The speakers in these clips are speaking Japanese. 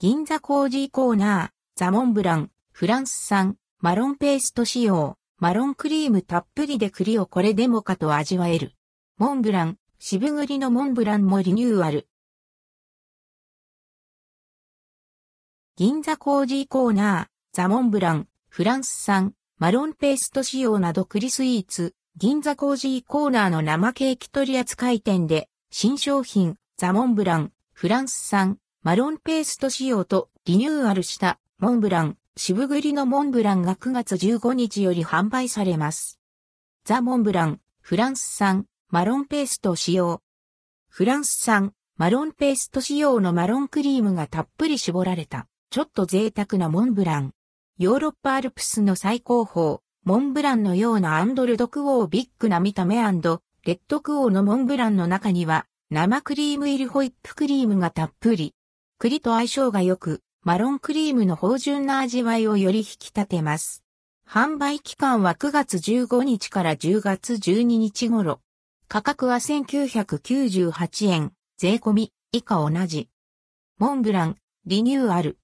銀座コージーコーナー、ザモンブラン、フランス産、マロンペースト仕様、マロンクリームたっぷりで栗をこれでもかと味わえる。モンブラン、渋栗のモンブランもリニューアル。銀座コージーコーナー、ザモンブラン、フランス産、マロンペースト仕様など栗スイーツ、銀座コージーコーナーの生ケーキ取扱店で、新商品、ザモンブラン、フランス産、マロンペースト仕様とリニューアルしたモンブラン、渋栗のモンブランが9月15日より販売されます。ザ・モンブラン、フランス産、マロンペースト使用。フランス産、マロンペースト仕様のマロンクリームがたっぷり絞られた、ちょっと贅沢なモンブラン。ヨーロッパアルプスの最高峰、モンブランのようなアンドルドクオービッグな見た目レッドクオーのモンブランの中には、生クリーム入りホイップクリームがたっぷり。栗と相性が良く、マロンクリームの芳醇な味わいをより引き立てます。販売期間は9月15日から10月12日頃。価格は1998円、税込み、以下同じ。モンブラン、リニューアル。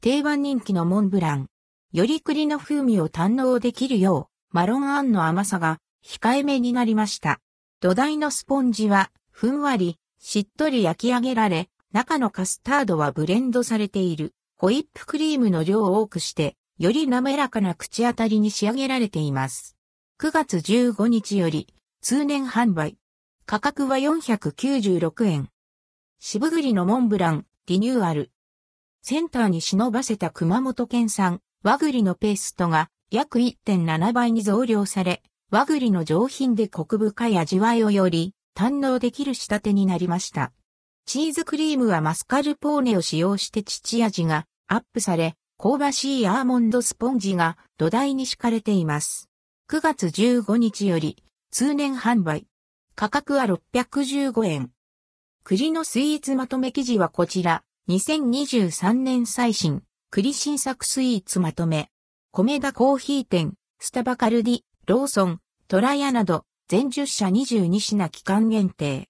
定番人気のモンブラン。より栗の風味を堪能できるよう、マロンあんの甘さが控えめになりました。土台のスポンジは、ふんわり、しっとり焼き上げられ、中のカスタードはブレンドされている。ホイップクリームの量を多くして、より滑らかな口当たりに仕上げられています。9月15日より、通年販売。価格は496円。渋栗のモンブラン、リニューアル。センターに忍ばせた熊本県産、和栗のペーストが約1.7倍に増量され、和栗の上品でコク深い味わいをより堪能できる仕立てになりました。チーズクリームはマスカルポーネを使用して父味がアップされ、香ばしいアーモンドスポンジが土台に敷かれています。9月15日より通年販売。価格は615円。栗のスイーツまとめ生地はこちら。2023年最新、栗新作スイーツまとめ。米田コーヒー店、スタバカルディ、ローソン、トラヤなど、全10社22品期間限定。